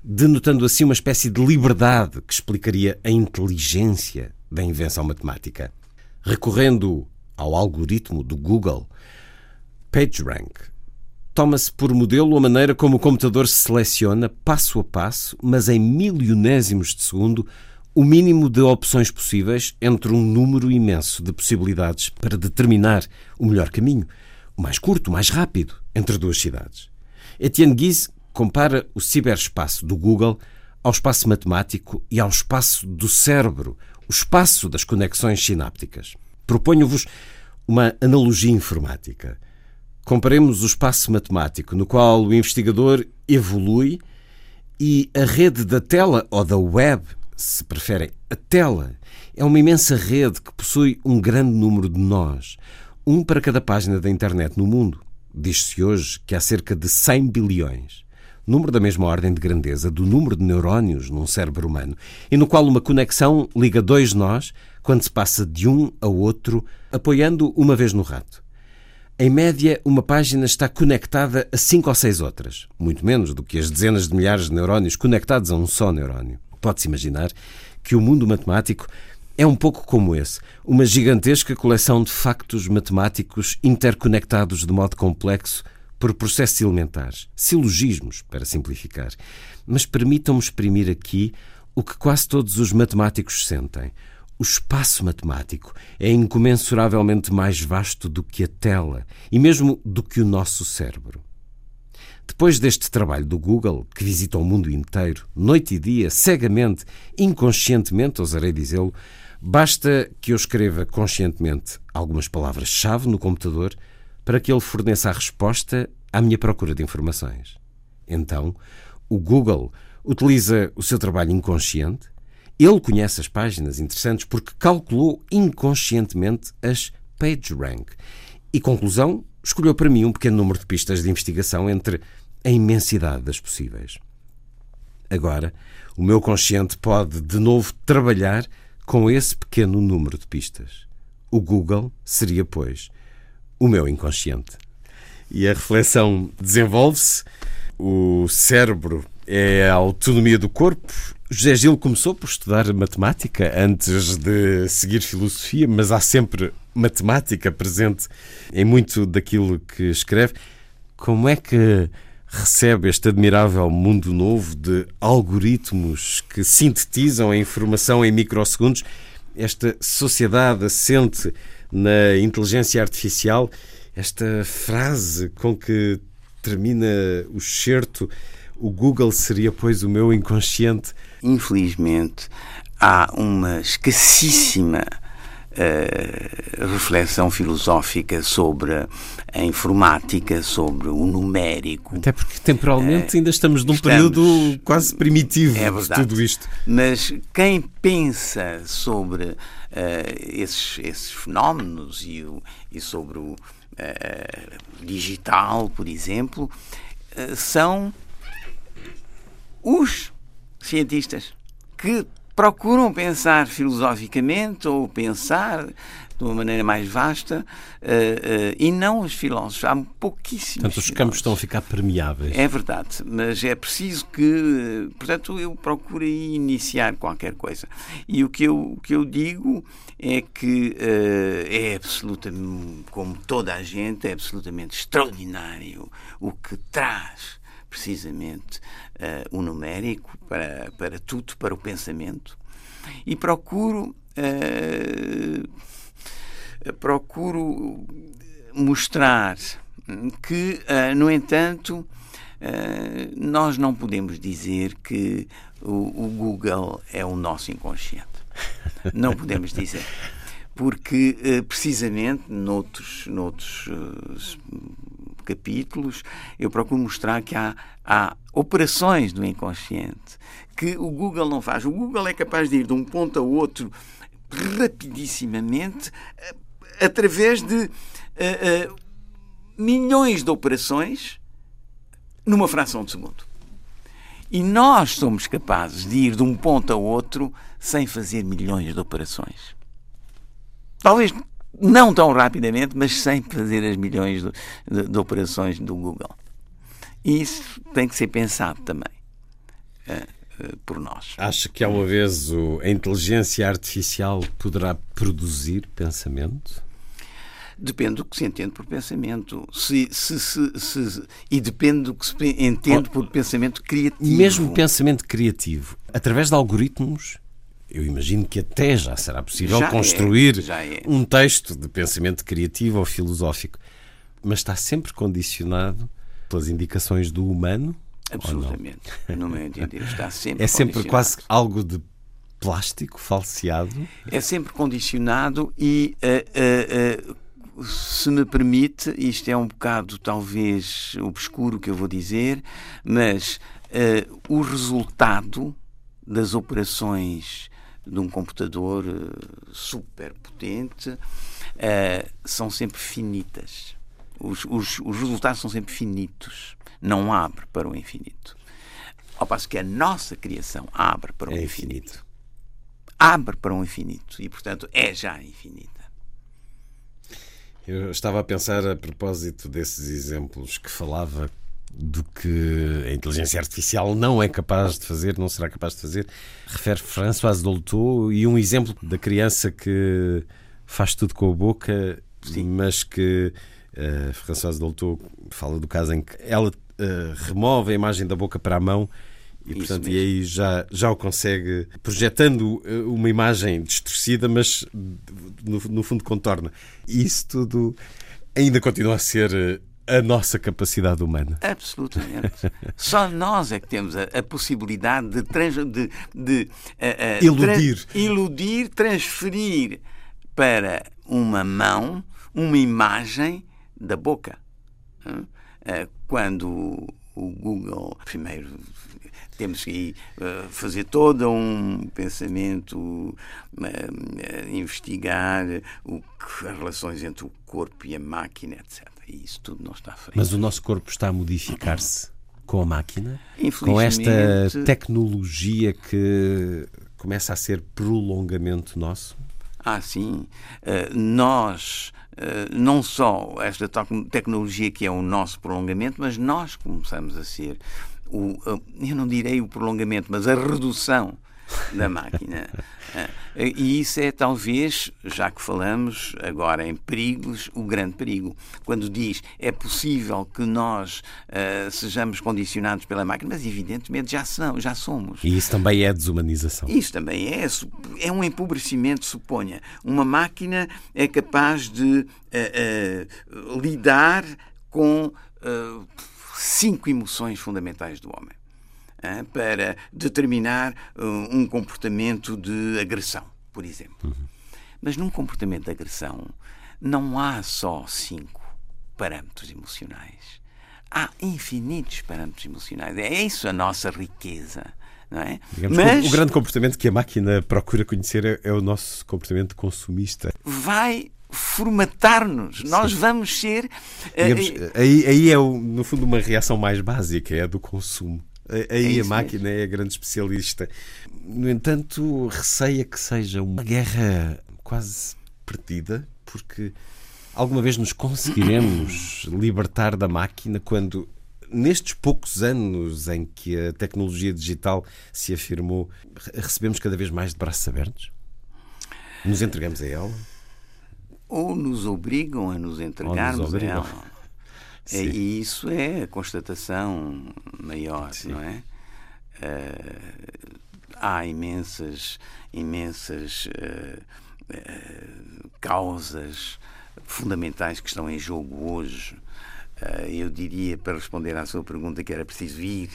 denotando assim uma espécie de liberdade que explicaria a inteligência da invenção matemática. Recorrendo ao algoritmo do Google, PageRank Toma-se por modelo a maneira como o computador seleciona, passo a passo, mas em milionésimos de segundo, o mínimo de opções possíveis entre um número imenso de possibilidades para determinar o melhor caminho, o mais curto, o mais rápido, entre duas cidades. Etienne Guise compara o ciberespaço do Google ao espaço matemático e ao espaço do cérebro, o espaço das conexões sinápticas. Proponho-vos uma analogia informática. Comparemos o espaço matemático, no qual o investigador evolui, e a rede da tela, ou da web, se preferem, a tela, é uma imensa rede que possui um grande número de nós, um para cada página da internet no mundo. Diz-se hoje que há cerca de 100 bilhões, número da mesma ordem de grandeza do número de neurónios num cérebro humano, e no qual uma conexão liga dois nós quando se passa de um a outro, apoiando uma vez no rato. Em média, uma página está conectada a cinco ou seis outras, muito menos do que as dezenas de milhares de neurónios conectados a um só neurónio. Pode-se imaginar que o mundo matemático é um pouco como esse, uma gigantesca coleção de factos matemáticos interconectados de modo complexo por processos elementares, silogismos, para simplificar. Mas permitam-me exprimir aqui o que quase todos os matemáticos sentem, o espaço matemático é incomensuravelmente mais vasto do que a tela e mesmo do que o nosso cérebro. Depois deste trabalho do Google, que visita o mundo inteiro, noite e dia, cegamente, inconscientemente, ousarei dizê-lo, basta que eu escreva conscientemente algumas palavras-chave no computador para que ele forneça a resposta à minha procura de informações. Então, o Google utiliza o seu trabalho inconsciente ele conhece as páginas interessantes porque calculou inconscientemente as PageRank. E, conclusão, escolheu para mim um pequeno número de pistas de investigação entre a imensidade das possíveis. Agora, o meu consciente pode de novo trabalhar com esse pequeno número de pistas. O Google seria, pois, o meu inconsciente. E a reflexão desenvolve-se. O cérebro é a autonomia do corpo José Gil começou por estudar matemática antes de seguir filosofia, mas há sempre matemática presente em muito daquilo que escreve. Como é que recebe este admirável mundo novo de algoritmos que sintetizam a informação em microsegundos? Esta sociedade assente na inteligência artificial, esta frase com que termina o certo, o Google seria, pois, o meu inconsciente infelizmente, há uma escassíssima uh, reflexão filosófica sobre a informática, sobre o numérico. Até porque temporalmente uh, ainda estamos num estamos, período quase primitivo é verdade, de tudo isto. Mas quem pensa sobre uh, esses, esses fenómenos e, o, e sobre o digital, por exemplo, são os cientistas que procuram pensar filosoficamente ou pensar de uma maneira mais vasta uh, uh, e não os filósofos. Há pouquíssimos. Portanto, os campos estão a ficar permeáveis. É verdade, mas é preciso que, portanto, eu procuro iniciar qualquer coisa. E o que eu, o que eu digo é que uh, é absolutamente, como toda a gente, é absolutamente extraordinário o que traz precisamente uh, o numérico para, para tudo, para o pensamento. E procuro uh, procuro mostrar que, uh, no entanto, uh, nós não podemos dizer que o, o, Google é o nosso inconsciente. Não podemos dizer. Porque, precisamente, noutros, noutros capítulos, eu procuro mostrar que há, há operações do inconsciente que o Google não faz. O Google é capaz de ir de um ponto a outro rapidissimamente através de uh, uh, milhões de operações numa fração de segundo. E nós somos capazes de ir de um ponto a outro sem fazer milhões de operações. Talvez não tão rapidamente, mas sem fazer as milhões de, de, de operações do Google. E isso tem que ser pensado também uh, por nós. Acha que alguma vez a inteligência artificial poderá produzir pensamento? Depende do que se entende por pensamento. Se, se, se e depende do que se entende por pensamento criativo. Mesmo pensamento criativo, através de algoritmos, eu imagino que até já será possível já é, construir é, é. um texto de pensamento criativo ou filosófico. Mas está sempre condicionado pelas indicações do humano? Absolutamente. No meu entender, está sempre É sempre quase algo de plástico falseado? É sempre condicionado e uh, uh, uh, se me permite, isto é um bocado talvez obscuro que eu vou dizer, mas o resultado das operações de um computador uh, super potente uh, são sempre finitas. Os, os, os, resultados são sempre finitos. Não abre para o infinito. Ao passo que a nossa criação abre para o é infinito. infinito. Abre para o infinito e, portanto, é já infinita. Eu estava a pensar a propósito desses exemplos que falava do que a inteligência artificial não é capaz de fazer, não será capaz de fazer. Refere François Dolto e um exemplo da criança que faz tudo com a boca, Sim. mas que uh, François Dolto fala do caso em que ela uh, remove a imagem da boca para a mão e, portanto, e aí já, já o consegue, projetando eh, uma imagem distorcida, mas no, no fundo contorna. E isso tudo ainda continua a ser eh, a nossa capacidade humana. Absolutamente. Só nós é que temos a, a possibilidade de, trans, de, de uh, uh, iludir. Tra iludir, transferir para uma mão uma imagem da boca. Uh, quando o Google primeiro temos que fazer todo um pensamento, uh, investigar o as relações entre o corpo e a máquina, etc. E isso tudo não está feito. Mas o nosso corpo está a modificar-se com a máquina? Com esta tecnologia que começa a ser prolongamento nosso? Ah, sim. Uh, nós, uh, não só esta tecnologia que é o nosso prolongamento, mas nós começamos a ser o, eu não direi o prolongamento, mas a redução da máquina. Ah, e isso é talvez, já que falamos agora em perigos, o grande perigo. Quando diz é possível que nós uh, sejamos condicionados pela máquina, mas evidentemente já, são, já somos. E isso também é desumanização. Isso também é. É um empobrecimento, suponha. Uma máquina é capaz de uh, uh, lidar com cinco emoções fundamentais do homem para determinar uh, um comportamento de agressão, por exemplo. Uhum. Mas num comportamento de agressão não há só cinco parâmetros emocionais. Há infinitos parâmetros emocionais. É isso a nossa riqueza. Não é? Mas, o grande comportamento que a máquina procura conhecer é, é o nosso comportamento consumista. Vai formatar-nos. Nós vamos ser. Digamos, uh, aí, aí é, no fundo, uma reação mais básica, é a do consumo. Aí é a máquina mesmo. é a grande especialista. No entanto, receia que seja uma guerra quase perdida, porque alguma vez nos conseguiremos libertar da máquina quando nestes poucos anos em que a tecnologia digital se afirmou, recebemos cada vez mais de braços abertos? Nos entregamos a ela? Ou nos obrigam a nos entregarmos nos a ela. É, e isso é a constatação maior, Sim. não é? Uh, há imensas, imensas uh, uh, causas fundamentais que estão em jogo hoje eu diria, para responder à sua pergunta, que era preciso ir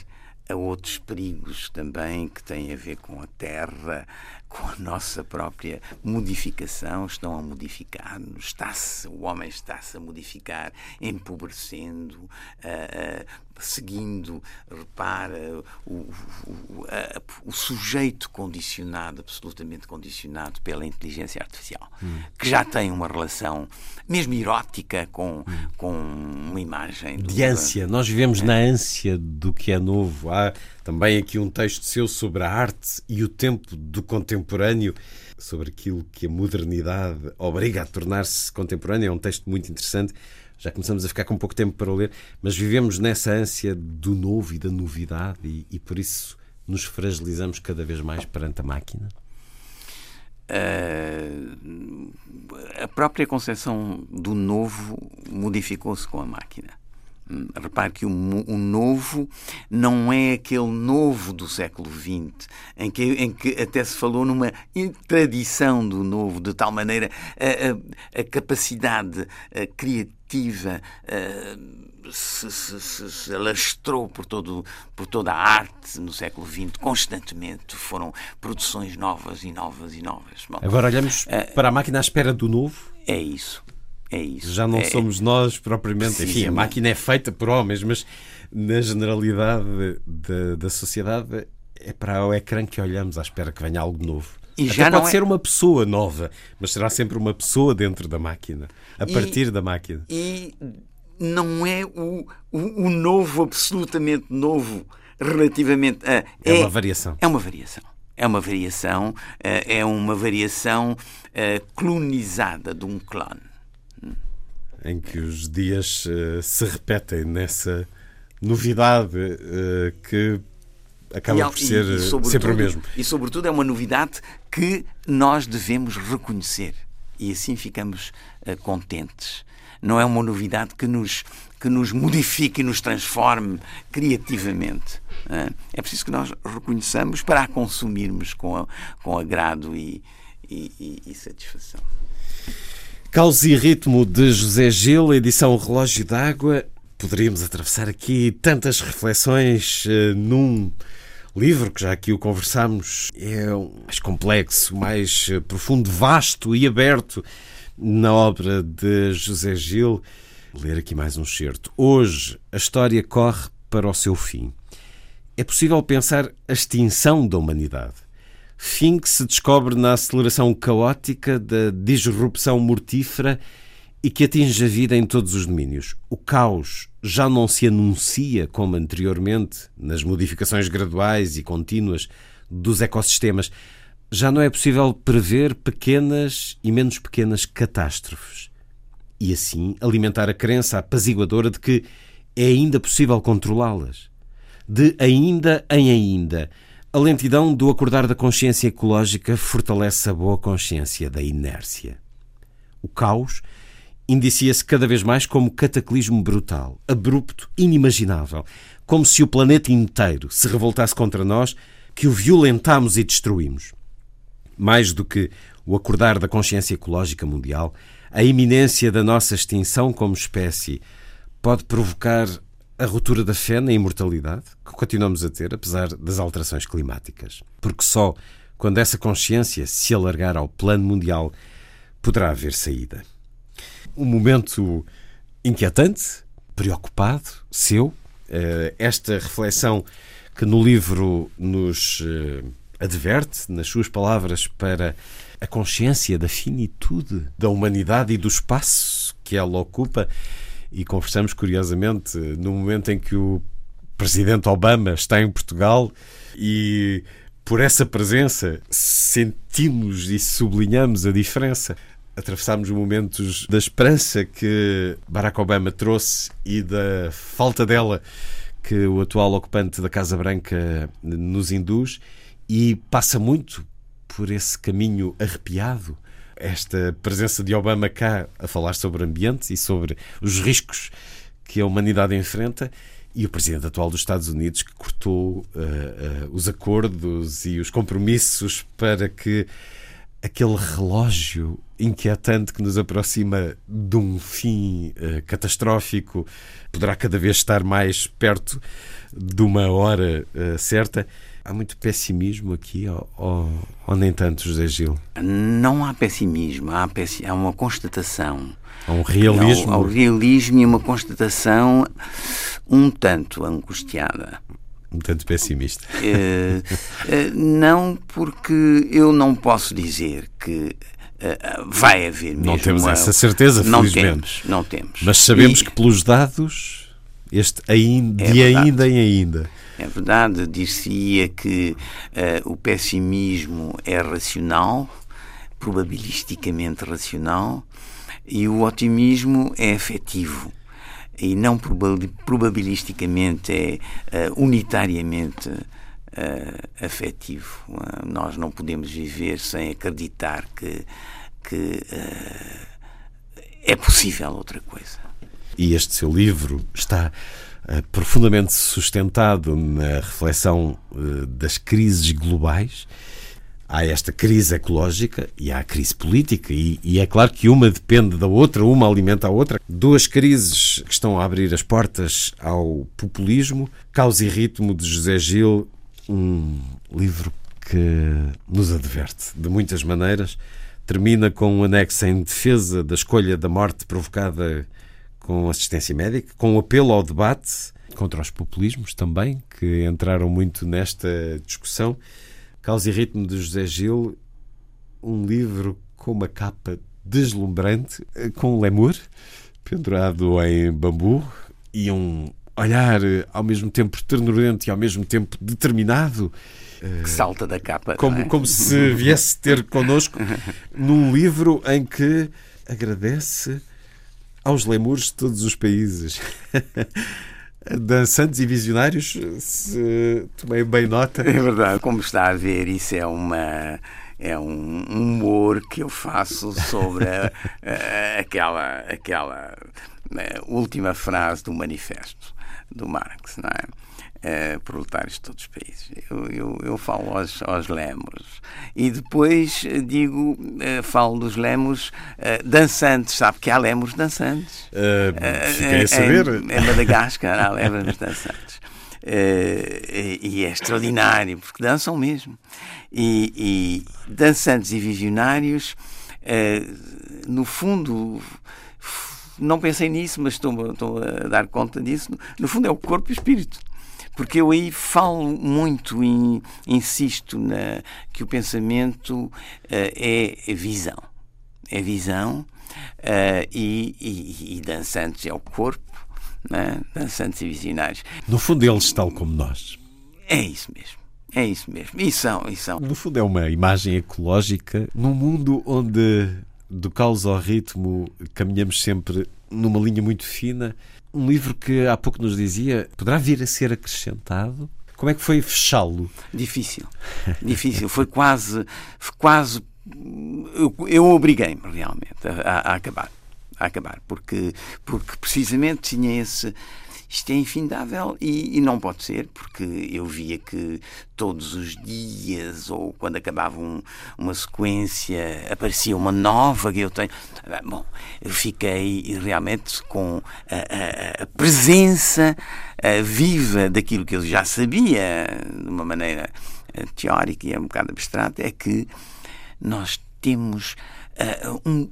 a outros perigos também que têm a ver com a terra, com a nossa própria modificação, estão a modificar-nos, está-se, o homem está-se a modificar, empobrecendo, uh, uh, seguindo, repara, o, o, a, o, sujeito condicionado, absolutamente condicionado pela inteligência artificial, hum. que já tem uma relação mesmo erótica com, hum. com uma imagem. De ânsia. Nós vivemos é. na ânsia do que é novo. Há também aqui um texto seu sobre a arte e o tempo do contemporâneo sobre aquilo que a modernidade obriga a tornar-se contemporâneo. É um texto muito interessante já começamos a ficar com pouco tempo para ler, mas vivemos nessa ânsia do novo e da novidade e, e por isso nos fragilizamos cada vez mais perante a máquina? Uh, a própria concepção do novo modificou-se com a máquina. Repare que o, o, novo não é aquele novo do século XX, em que, em que até se falou numa tradição do novo, de tal maneira a, a, a capacidade a criativa se, se, se, se, alastrou por, todo, por toda a arte no século XX, constantemente foram produções novas e novas e novas. Bom, Agora olhamos para a máquina à espera do novo. É isso. É isso. Já não é, somos nós propriamente. Enfim, a máquina é feita por homens, mas na generalidade da, da sociedade é para o ecrã que olhamos à espera que venha algo novo. E Até já pode é... ser uma pessoa nova, mas será sempre uma pessoa dentro da máquina, a e, partir da máquina. E não é o, o, o, novo, absolutamente novo, relativamente a. É, é uma variação. É uma variação. É uma variação, eh, é uma variação eh, clonizada de um clone em que os dias uh, se repetem nessa novidade uh, que acaba e, por ser e, e eh, sempre o mesmo. E, sobretudo, é uma novidade que nós devemos reconhecer e assim ficamos uh, contentes. Não é uma novidade que nos, que nos modifique e nos transforme criativamente. É preciso que nós reconheçamos para a consumirmos com, a, com agrado e, e satisfação. Caos e Ritmo de José Gil, edição Relógio d'Água. Poderíamos atravessar aqui tantas reflexões uh, num livro que já aqui o conversamos. É mais complexo, mais eh, profundo, vasto e aberto na obra de José Gil. Ler aqui mais um certo. Hoje a história corre para o seu fim. É possível pensar a extinção da humanidade fim que se descobre na aceleração caótica da disrupção mortífera e que atinge a vida em todos os domínios. O caos já não se anuncia como anteriormente, nas modificações graduais e contínuas dos ecossistemas. Já não é possível prever pequenas e menos pequenas catástrofes. E assim alimentar a crença apaziguadora de que é ainda possível controlá-las. De ainda em ainda a lentidão do acordar da consciência ecológica fortalece a boa consciência da inércia. O caos indicia-se cada vez mais como cataclismo brutal, abrupto, inimaginável, como se o planeta inteiro se revoltasse contra nós, que o violentamos e destruímos. Mais do que o acordar da consciência ecológica mundial, a iminência da nossa extinção como espécie pode provocar a ruptura da fé na imortalidade que continuamos a ter, apesar das alterações climáticas. Porque só quando essa consciência se alargar ao plano mundial poderá haver saída. Um momento inquietante, preocupado, seu, eh, esta reflexão que no livro nos eh, adverte, nas suas palavras, para a consciência da finitude da humanidade e do espaço que ela ocupa e conversamos curiosamente no momento em que o presidente Obama está em Portugal e por essa presença sentimos e sublinhamos a diferença. Atravessámos momentos da esperança que Barack Obama trouxe e da falta dela que o atual ocupante da Casa Branca nos induz e passa muito por esse caminho arrepiado. Esta presença de Obama cá a falar sobre ambiente e sobre os riscos que a humanidade enfrenta e o presidente atual dos Estados Unidos que cortou uh, uh, os acordos e os compromissos para que aquele relógio inquietante que nos aproxima de um fim uh, catastrófico poderá cada vez estar mais perto de uma hora certa. Há muito pessimismo aqui, ou, ou, ou, nem tanto, José Gil? Não há pessimismo, há, pessi há uma constatação. Há um realismo. Há um realismo e uma constatação um tanto angustiada. Um tanto pessimista. É, é, não, porque eu não posso dizer que uh, vai haver mesmo. Não temos essa certeza, não felizmente. Temos, não temos. Mas sabemos e... que pelos dados, este ainda, é de ainda em ainda. É verdade, dir-se-ia que uh, o pessimismo é racional, probabilisticamente racional, e o otimismo é afetivo e não probabilisticamente é uh, unitariamente uh, afetivo. Uh, nós não podemos viver sem acreditar que, que é possível outra coisa. E este seu livro está profundamente sustentado na reflexão das crises globais há esta crise ecológica e há a crise política, e, e, é claro que uma depende da outra, uma alimenta a outra. Duas crises que estão a abrir as portas ao populismo. Causa e Ritmo de José Gil, um livro que nos adverte de muitas maneiras. Termina com um anexo em defesa da escolha da morte provocada com assistência médica, com um apelo ao debate contra os populismos também, que entraram muito nesta discussão. Causa e Ritmo de José Gil, um livro com uma capa deslumbrante, com um lemur pendurado em bambu e um olhar ao mesmo tempo ternurente e ao mesmo tempo determinado. Que salta da capa. Como, é? como se viesse ter connosco num livro em que agradece aos lemures de todos os países. dançantes e visionários, se tomei bem nota. É verdade, como está a ver, isso é uma é um humor que eu faço sobre a, a, aquela aquela a, última frase do manifesto do Marx, não é? Uh, proletários de todos os países. Eu, eu, eu falo aos, aos lemos e depois digo, uh, falo dos lemos uh, dançantes, sabe que há lemos dançantes. fiquei a saber. Em, em Madagascar há lemos dançantes. E, e é extraordinário, porque dançam mesmo. E, e dançantes e visionários, no fundo, não pensei nisso, mas estou, estou, a dar conta disso. No fundo, é o corpo e o espírito porque eu aí falo muito e insisto na, que o pensamento uh, é visão. É visão uh, e, e, e, dançantes é o corpo, né? dançantes e visionários. No fundo, eles tal como nós. É isso mesmo. É isso mesmo. E são, e são. No fundo, é uma imagem ecológica num mundo onde, do caos ao ritmo, caminhamos sempre numa linha muito fina um livro que há pouco nos dizia poderá vir a ser acrescentado. Como é que foi fechá-lo? Difícil, difícil. Foi quase, quase. Eu, eu obriguei-me realmente a, a, acabar, a acabar, porque, porque precisamente tinha esse isto é infindável e, e, não pode ser, porque eu via que todos os dias, ou quando acabava um, uma sequência, aparecia uma nova que eu tenho. Bom, eu fiquei realmente com a, a, a presença a viva daquilo que eu já sabia, de uma maneira eh, teórica e um bocado abstrata, é que nós temos uh, um,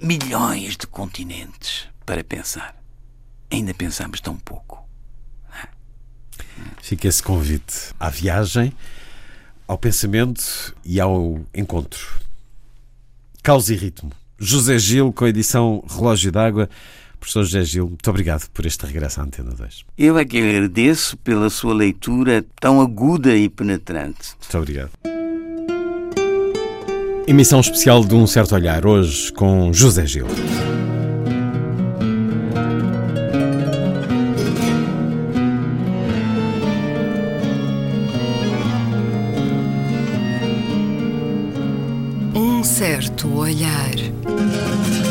milhões de continentes para pensar ainda pensamos tão pouco. Fica esse convite à viagem, ao pensamento e ao encontro. Causa e ritmo. José Gil, com a edição Relógio d'Água, Professor José Gil, muito obrigado por este regresso à Antena 2. Eu é que agradeço pela sua leitura tão aguda e penetrante. Muito obrigado. Emissão especial de Um Certo Olhar, hoje com José Gil. Certo olhar.